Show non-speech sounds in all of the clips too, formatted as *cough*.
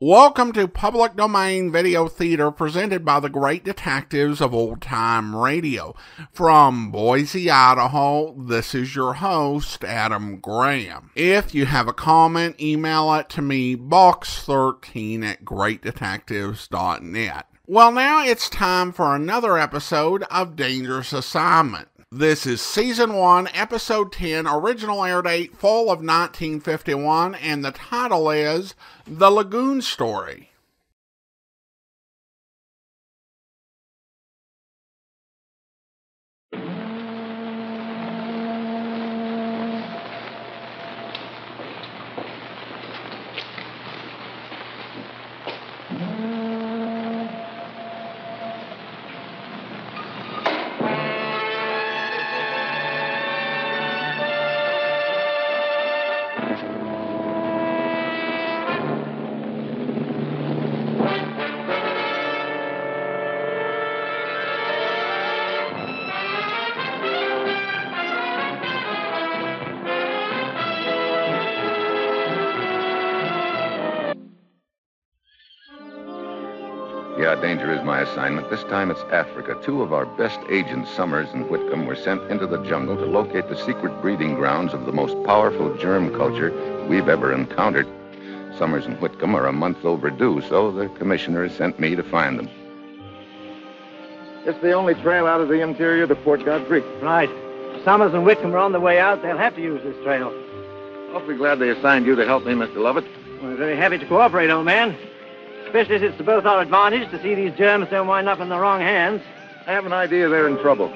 Welcome to Public Domain Video Theater presented by the great detectives of old time radio. From Boise, Idaho, this is your host, Adam Graham. If you have a comment, email it to me, box13 at greatdetectives.net. Well, now it's time for another episode of Dangerous Assignment. This is season 1, episode 10, original air date fall of 1951, and the title is The Lagoon Story. Is my assignment. This time it's Africa. Two of our best agents, Summers and Whitcomb, were sent into the jungle to locate the secret breeding grounds of the most powerful germ culture we've ever encountered. Summers and Whitcomb are a month overdue, so the commissioner has sent me to find them. It's the only trail out of the interior to Port Godfrey. Right. Summers and Whitcomb are on the way out. They'll have to use this trail. Awfully glad they assigned you to help me, Mr. Lovett. We're very happy to cooperate, old man. Especially as it's to both our advantage to see these germs don't wind up in the wrong hands. I have an idea they're in trouble.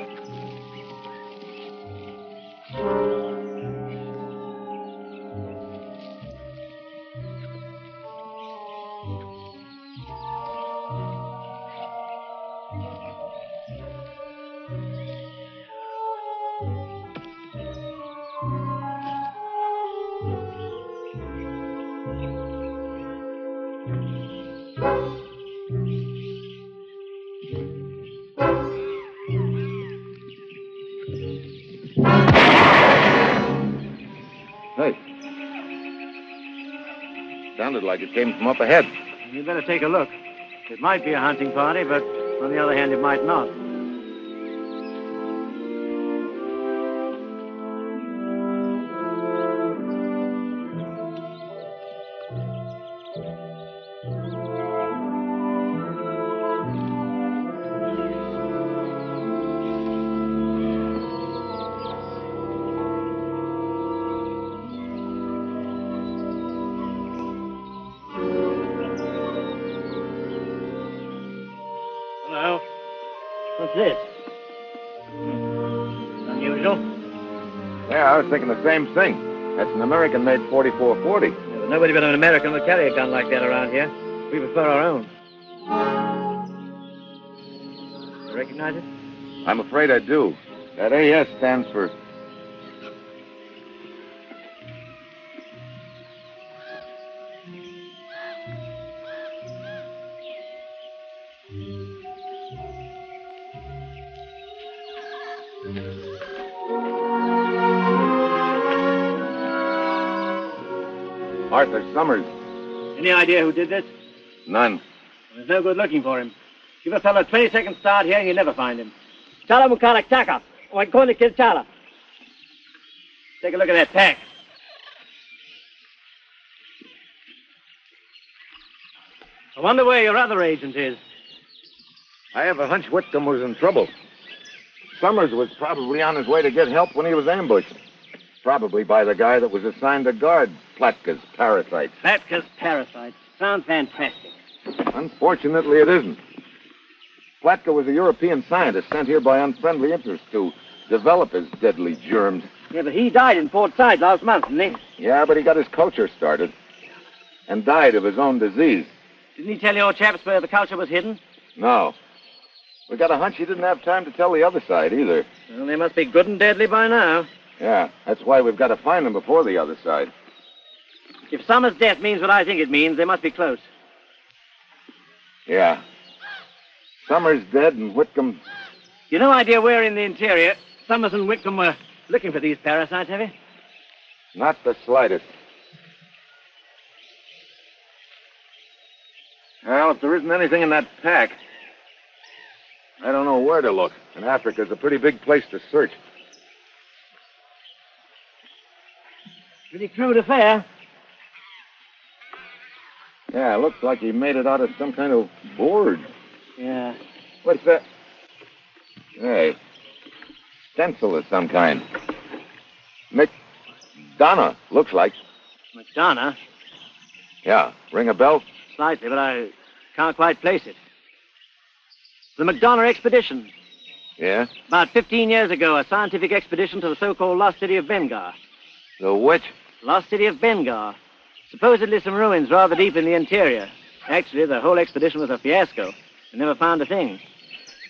It came from up ahead. You better take a look. It might be a hunting party, but on the other hand, it might not. What's this? Unusual. Yeah, I was thinking the same thing. That's an American-made 4440. Yeah, but nobody but an American would carry a gun like that around here. We prefer our own. You recognize it? I'm afraid I do. That AS stands for... Arthur Summers. Any idea who did this? None. There's no good looking for him. Give a fellow a 20 second start here and you'll never find him. Chala Mukala Taka. Wankoni Kilchala. Take a look at that pack. I wonder where your other agent is. I have a hunch Whitcomb was in trouble. Summers was probably on his way to get help when he was ambushed. Probably by the guy that was assigned to guard Platka's parasites. Vatka's parasites. Sounds fantastic. Unfortunately, it isn't. Platka was a European scientist sent here by unfriendly interests to develop his deadly germs. Yeah, but he died in Port Said last month, didn't he? Yeah, but he got his culture started and died of his own disease. Didn't he tell your chaps where the culture was hidden? No. We got a hunch he didn't have time to tell the other side either. Well, they must be good and deadly by now. Yeah, that's why we've got to find them before the other side. If Summers' death means what I think it means, they must be close. Yeah. Summers dead and Whitcomb. You no idea where in the interior Summers and Whitcomb were looking for these parasites, have you? Not the slightest. Well, if there isn't anything in that pack, I don't know where to look. And Africa's a pretty big place to search. Pretty crude affair. Yeah, looks like he made it out of some kind of board. Yeah. What's that? Hey, stencil of some kind. McDonough, looks like. McDonough? Yeah, ring a bell? Slightly, but I can't quite place it. The McDonough expedition. Yeah? About 15 years ago, a scientific expedition to the so-called lost city of Bengar. The what? Lost city of Bengar. Supposedly some ruins rather deep in the interior. Actually, the whole expedition was a fiasco. They never found a thing.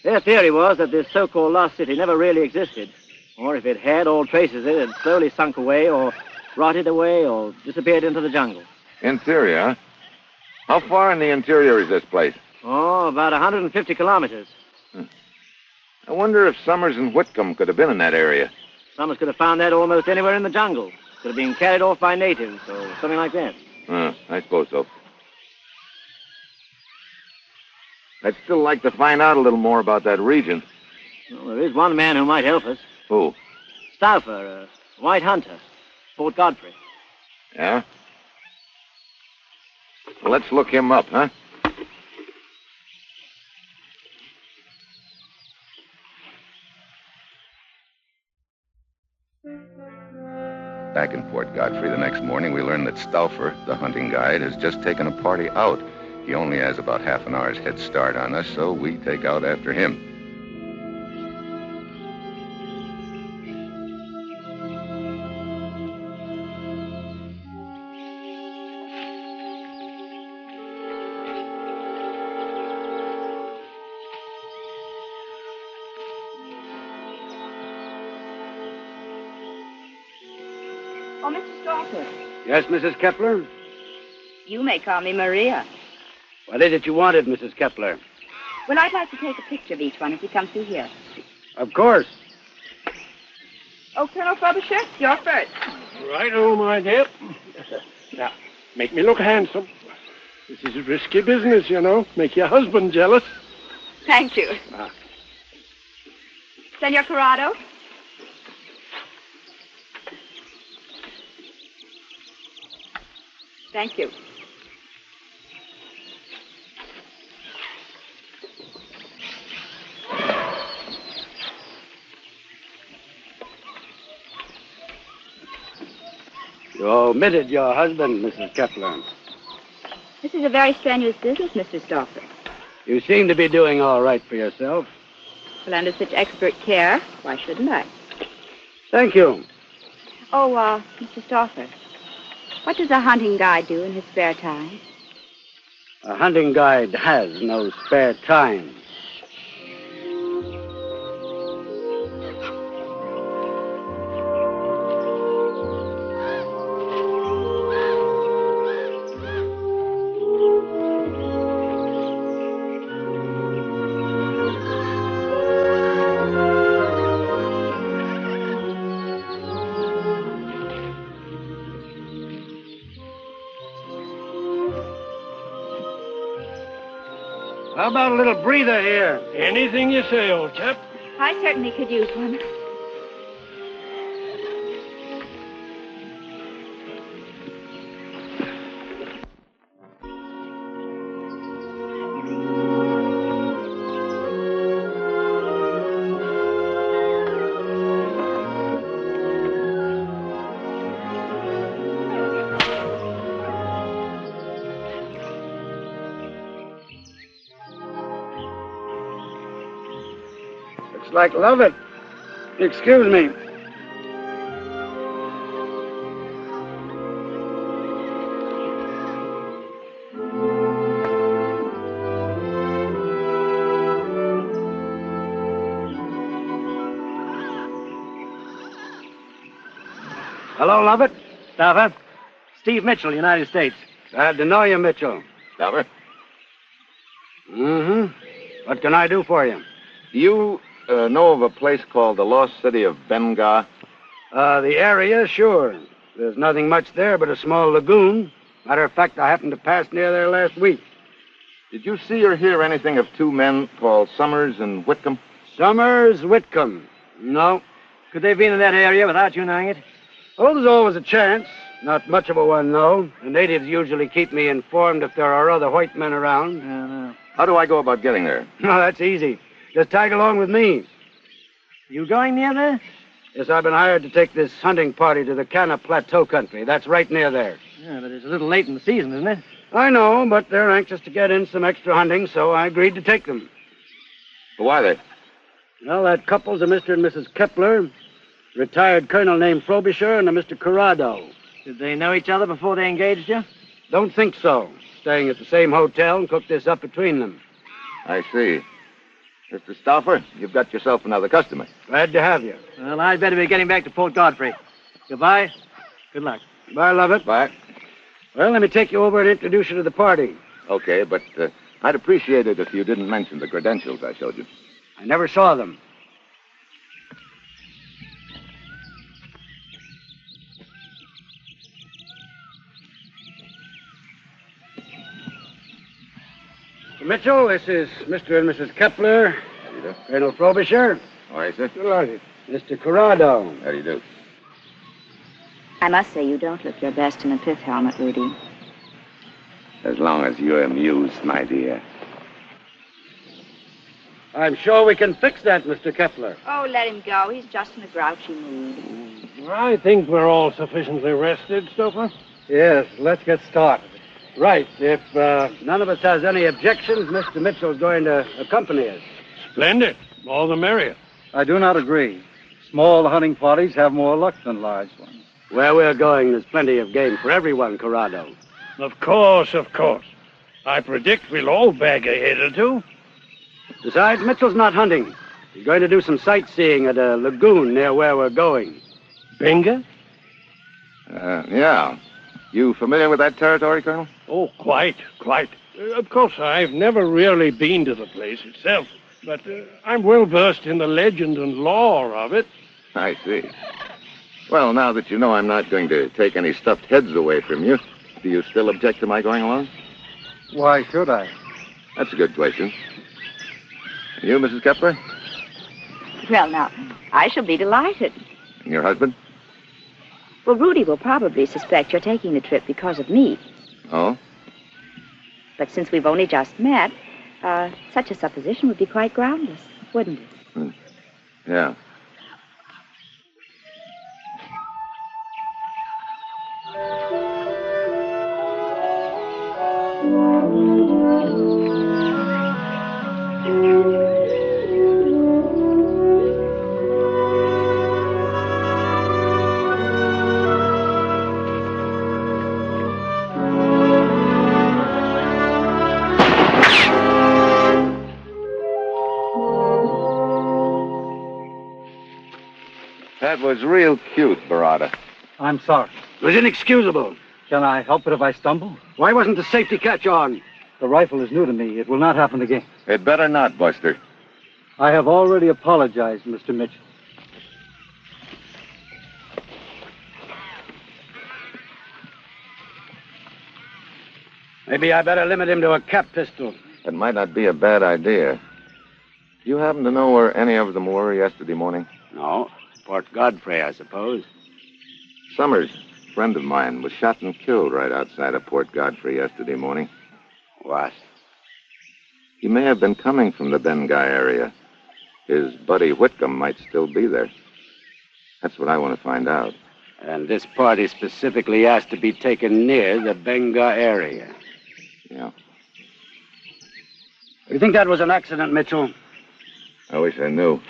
Their theory was that this so-called lost city never really existed. Or if it had, all traces of it had slowly sunk away or rotted away or disappeared into the jungle. Interior, huh? How far in the interior is this place? Oh, about 150 kilometers. I wonder if Summers and Whitcomb could have been in that area. Summers could have found that almost anywhere in the jungle. Could have been carried off by natives or something like that. Uh, I suppose so. I'd still like to find out a little more about that region. Well, there is one man who might help us. Who? Stauffer, a white hunter, Port Godfrey. Yeah? Well, let's look him up, huh? Back in Port Godfrey the next morning, we learn that Stauffer, the hunting guide, has just taken a party out. He only has about half an hour's head start on us, so we take out after him. Yes, Mrs. Kepler? you may call me Maria. What is it you wanted, Mrs. Kepler? Well, I'd like to take a picture of each one if you come through here. Of course. Oh, Colonel Frobisher, you're first. Right, oh, my dear. Now, make me look handsome. This is a risky business, you know. Make your husband jealous. Thank you. Ah. Senor Corrado? Thank you. You omitted your husband, Mrs. Kepler. This is a very strenuous business, Mr. Stauffer. You seem to be doing all right for yourself. Well, under such expert care, why shouldn't I? Thank you. Oh, uh, Mr. Stauffer, what does a hunting guide do in his spare time? A hunting guide has no spare time. About a little breather here? Anything you say, old chap. I certainly could use one. Like Lovett. Excuse me. Hello, Lovett. Stauffer? Steve Mitchell, United States. Glad to know you, Mitchell. Stauffer? Mm-hmm. What can I do for you? You uh, know of a place called the Lost City of Benga? Uh, the area, sure. There's nothing much there but a small lagoon. Matter of fact, I happened to pass near there last week. Did you see or hear anything of two men called Summers and Whitcomb? Summers, Whitcomb. No. Could they have been in that area without you knowing it? Oh, there's always a chance. Not much of a one, though. The natives usually keep me informed if there are other white men around. No, no. How do I go about getting there? *laughs* No, that's easy. Just tag along with me. You going near there? Yes, I've been hired to take this hunting party to the Cana Plateau country. That's right near there. Yeah, but it's a little late in the season, isn't it? I know, but they're anxious to get in some extra hunting, so I agreed to take them. Who are they? Well, that couple's a Mr. and Mrs. Kepler, retired colonel named Frobisher, and a Mr. Corrado. Did they know each other before they engaged you? Don't think so. Staying at the same hotel and cooked this up between them. I see. Mr. Stauffer, you've got yourself another customer. Glad to have you. Well, I'd better be getting back to Port Godfrey. Goodbye. Good luck. Bye, Lovett. Bye. Well, let me take you over and introduce you to the party. Okay, but uh, I'd appreciate it if you didn't mention the credentials I showed you. I never saw them. Mitchell, this is Mr. and Mrs. Kepler, How do you do? Colonel Frobisher, All right, sir. Delighted. Mr. Corrado. How do you do? I must say you don't look your best in a pith helmet, Rudy. As long as you're amused, my dear. I'm sure we can fix that, Mr. Kepler. Oh, let him go. He's just in a grouchy mood. I think we're all sufficiently rested, Stauffer. Yes, let's get started. Right. If uh, none of us has any objections, Mr. Mitchell's going to accompany us. Splendid. All the merrier. I do not agree. Small hunting parties have more luck than large ones. Where we're going, there's plenty of game for everyone, Corrado. Of course, of course. I predict we'll all bag a head or two. Besides, Mitchell's not hunting. He's going to do some sightseeing at a lagoon near where we're going. Benga? Uh, yeah. You familiar with that territory, Colonel? Oh, quite, quite. Uh, of course, I've never really been to the place itself, but uh, I'm well versed in the legend and lore of it. I see. Well, now that you know I'm not going to take any stuffed heads away from you, do you still object to my going along? Why should I? That's a good question. You, Mrs. Kepler? Well, now, I shall be delighted. And your husband? Well, Rudy will probably suspect you're taking the trip because of me. Oh? But since we've only just met, uh, such a supposition would be quite groundless, wouldn't it? Yeah. I'm sorry. It was inexcusable. Can I help it if I stumble? Why wasn't the safety catch on? The rifle is new to me. It will not happen again. It better not, Buster. I have already apologized, Mr. Mitchell. Maybe I better limit him to a cap pistol. It might not be a bad idea. Do you happen to know where any of them were yesterday morning? No. Port Godfrey, I suppose. Summers, friend of mine, was shot and killed right outside of Port Godfrey yesterday morning. What? He may have been coming from the Benga area. His buddy Whitcomb might still be there. That's what I want to find out. And this party specifically asked to be taken near the Benga area. Yeah. You think that was an accident, Mitchell? I wish I knew.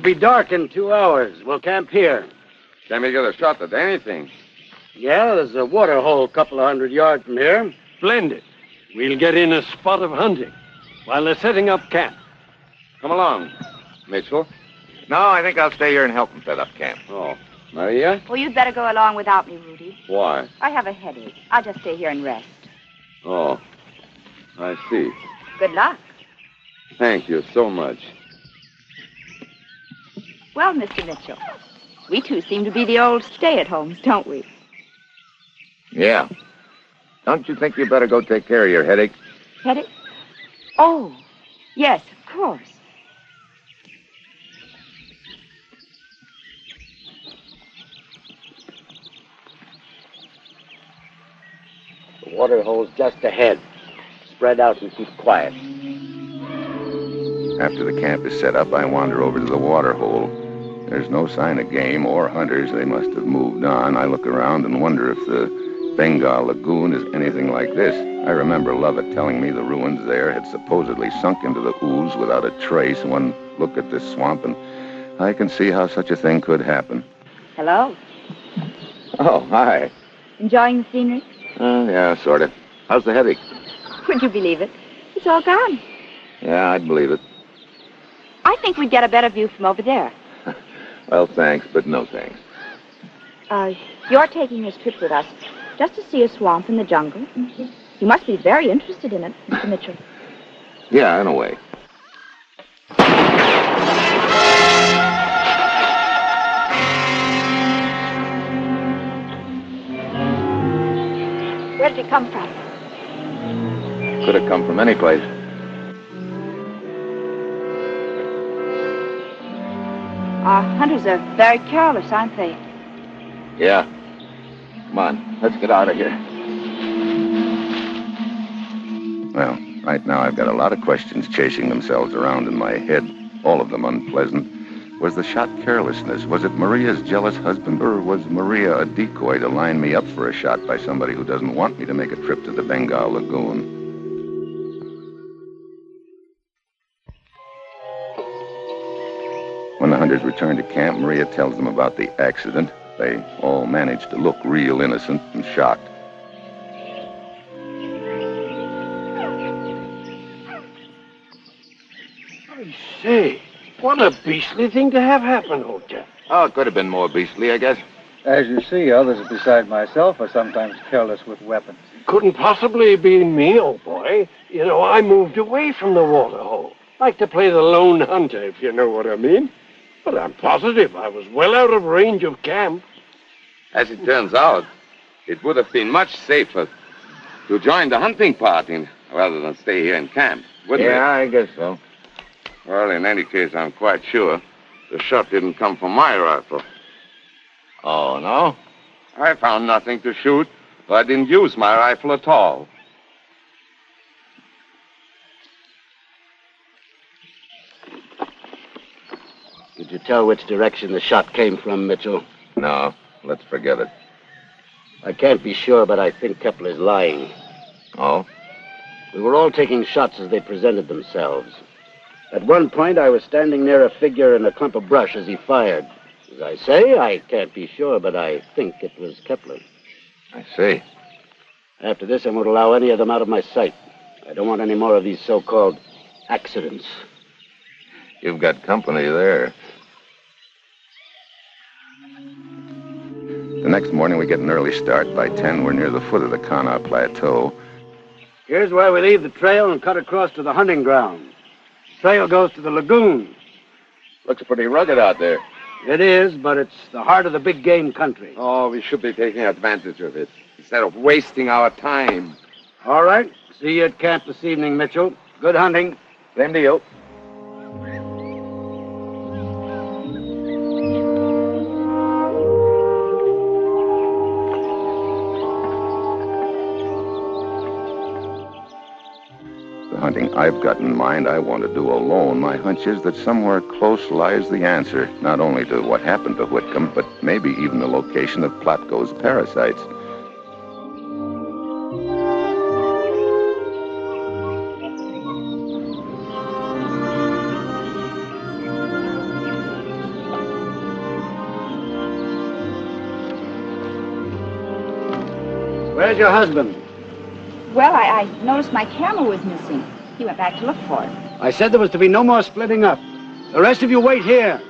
It'll be dark in two hours. We'll camp here. Can we get a shot at anything? Yeah, there's a water hole a couple of hundred yards from here. Splendid. We'll get in a spot of hunting while they're setting up camp. Come along, Mitchell. No, I think I'll stay here and help them set up camp. Oh, Maria? Well, you'd better go along without me, Rudy. Why? I have a headache. I'll just stay here and rest. Oh, I see. Good luck. Thank you so much. Well, Mr. Mitchell, we two seem to be the old stay-at-homes, don't we? Yeah. Don't you think you better go take care of your headache? Headache? Oh, yes, of course. The water hole's just ahead. Spread out and keep quiet. After the camp is set up, I wander over to the water hole. There's no sign of game or hunters. They must have moved on. I look around and wonder if the Bengal Lagoon is anything like this. I remember Lovett telling me the ruins there had supposedly sunk into the ooze without a trace. One look at this swamp, and I can see how such a thing could happen. Hello. Oh, hi. Enjoying the scenery? Uh, yeah, sort of. How's the headache? Would you believe it? It's all gone. Yeah, I'd believe it. I think we'd get a better view from over there. Well, thanks, but no thanks. Uh, you're taking this trip with us just to see a swamp in the jungle. You must be very interested in it, Mr. Mitchell. Yeah, in a way. Where did it come from? Could have come from any place. Our hunters are very careless, aren't they? Yeah. Come on, let's get out of here. Well, right now I've got a lot of questions chasing themselves around in my head, all of them unpleasant. Was the shot carelessness? Was it Maria's jealous husband, or was Maria a decoy to line me up for a shot by somebody who doesn't want me to make a trip to the Bengal Lagoon? When the return to camp, Maria tells them about the accident. They all manage to look real innocent and shocked. I say, what a beastly thing to have happen, old chap. Oh, it could have been more beastly, I guess. As you see, others beside myself are sometimes careless with weapons. Couldn't possibly be me, old boy. You know, I moved away from the water hole. Like to play the lone hunter, if you know what I mean. But I'm positive I was well out of range of camp. As it turns out, it would have been much safer to join the hunting party rather than stay here in camp, wouldn't yeah, I guess so. Well, in any case, I'm quite sure the shot didn't come from my rifle. Oh, no? I found nothing to shoot, so I didn't use my rifle at all. Did you tell which direction the shot came from, Mitchell? No, let's forget it. I can't be sure, but I think Kepler's lying. Oh? We were all taking shots as they presented themselves. At one point, I was standing near a figure in a clump of brush as he fired. As I say, I can't be sure, but I think it was Kepler. I see. After this, I won't allow any of them out of my sight. I don't want any more of these so-called accidents. You've got company there. The next morning, we get an early start. By 10, we're near the foot of the Kana Plateau. Here's where we leave the trail and cut across to the hunting ground. Trail goes to the lagoon. Looks pretty rugged out there. It is, but it's the heart of the big game country. Oh, we should be taking advantage of it instead of wasting our time. All right. See you at camp this evening, Mitchell. Good hunting. Same to you. I've got in mind I want to do alone, my hunch is that somewhere close lies the answer, not only to what happened to Whitcomb, but maybe even the location of Plotko's parasites. Where's your husband? Well, I, I noticed my camera was missing. He went back to look for it. I said there was to be no more splitting up. The rest of you wait here.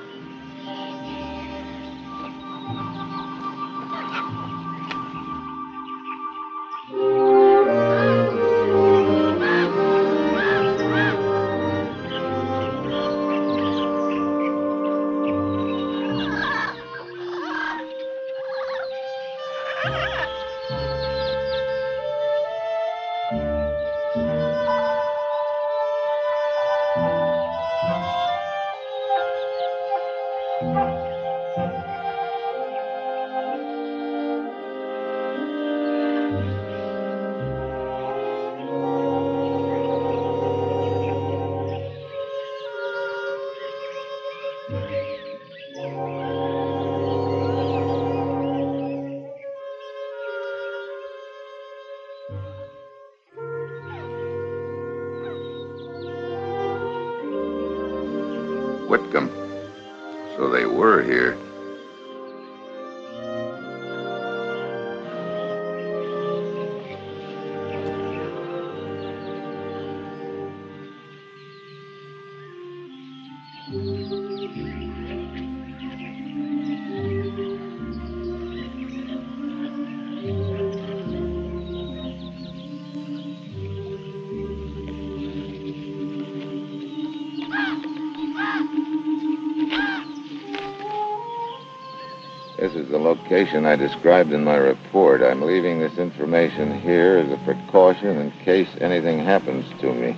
Whitcomb. So they were here. Location I described in my report. I'm leaving this information here as a precaution in case anything happens to me.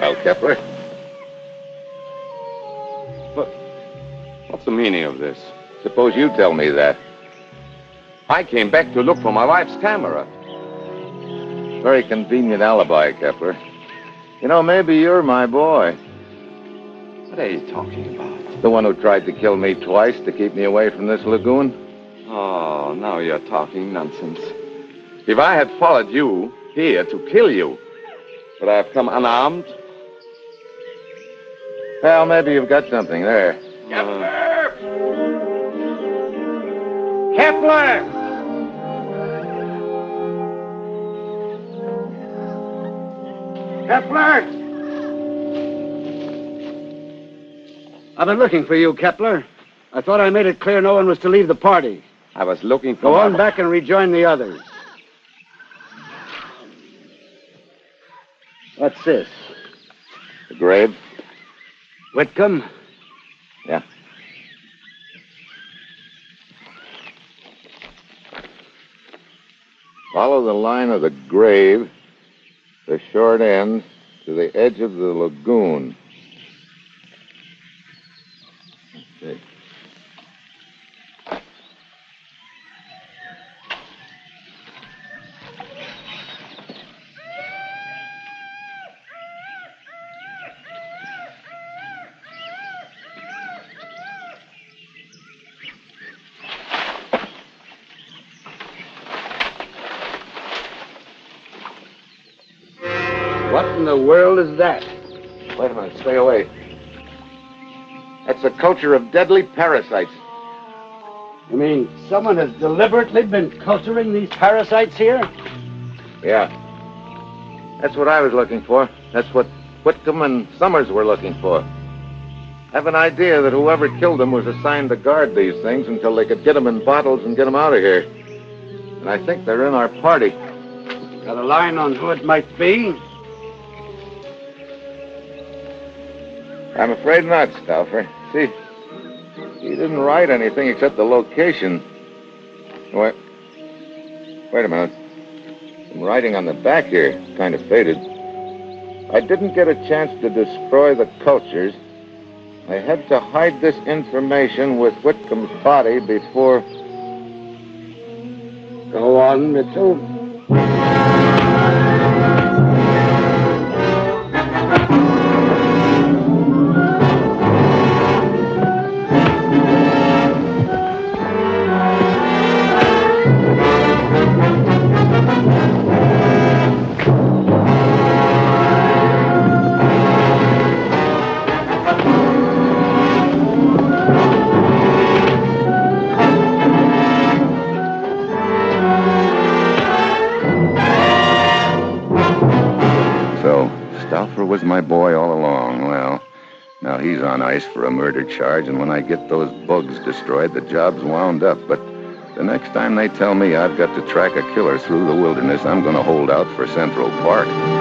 Well, Kepler, What's the meaning of this? suppose you tell me that. I came back to look for my wife's camera. Very convenient alibi, Kepler. You know, maybe you're my boy. What are you talking about? The one who tried to kill me twice to keep me away from this lagoon? Oh, now you're talking nonsense. If I had followed you here to kill you, would I have come unarmed? Well, maybe you've got something there. Uh, Kepler! Kepler! I've been looking for you, Kepler. I thought I made it clear no one was to leave the party. I was looking for. Go on back and rejoin the others. What's this? The grave? Whitcomb? Yeah. Follow the line of the grave, the short end, to the edge of the lagoon. In the world is that? Wait a minute, stay away. That's a culture of deadly parasites. You mean someone has deliberately been culturing these parasites here? Yeah. That's what I was looking for. That's what Whitcomb and Summers were looking for. I have an idea that whoever killed them was assigned to guard these things until they could get them in bottles and get them out of here. And I think they're in our party. Got a line on who it might be? I'm afraid not, Stauffer. See, he didn't write anything except the location. Wait, wait a minute. Some writing on the back here, kind of faded. I didn't get a chance to destroy the cultures. I had to hide this information with Whitcomb's body before. Go on, Mitchell. Charge, and when I get those bugs destroyed, the job's wound up. But the next time they tell me I've got to track a killer through the wilderness, I'm going to hold out for Central Park.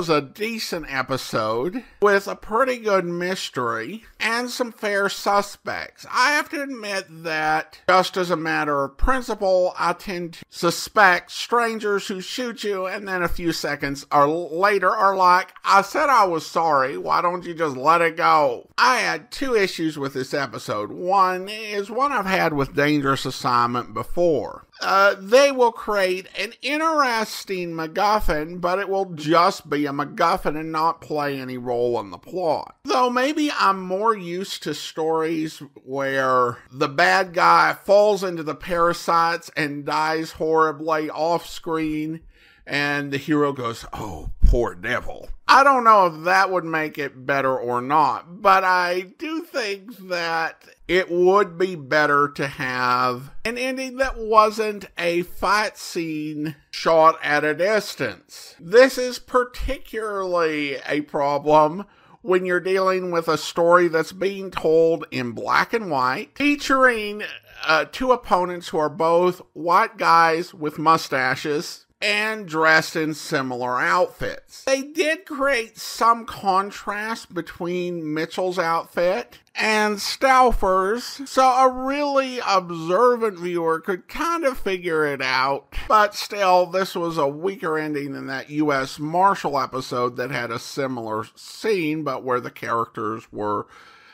Was a decent episode with a pretty good mystery and some fair suspects. I have to admit that, just as a matter of principle, I tend to suspect strangers who shoot you and then a few seconds or later are like, I said I was sorry, why don't you just let it go? I had two issues with this episode. One is one I've had with Dangerous Assignment before. Uh, they will create an interesting MacGuffin, but it will just be a MacGuffin and not play any role in the plot. Though maybe I'm more used to stories where the bad guy falls into the parasites and dies horribly off screen, and the hero goes, Oh, poor devil. I don't know if that would make it better or not, but I do think that it would be better to have an ending that wasn't a fight scene shot at a distance. This is particularly a problem when you're dealing with a story that's being told in black and white, featuring uh, two opponents who are both white guys with mustaches and dressed in similar outfits. They did create some contrast between Mitchell's outfit and Stauffer's, so a really observant viewer could kind of figure it out. But still, this was a weaker ending than that U.S. Marshal episode that had a similar scene, but where the characters were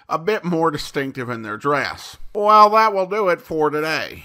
a bit more distinctive in their dress. Well, that will do it for today.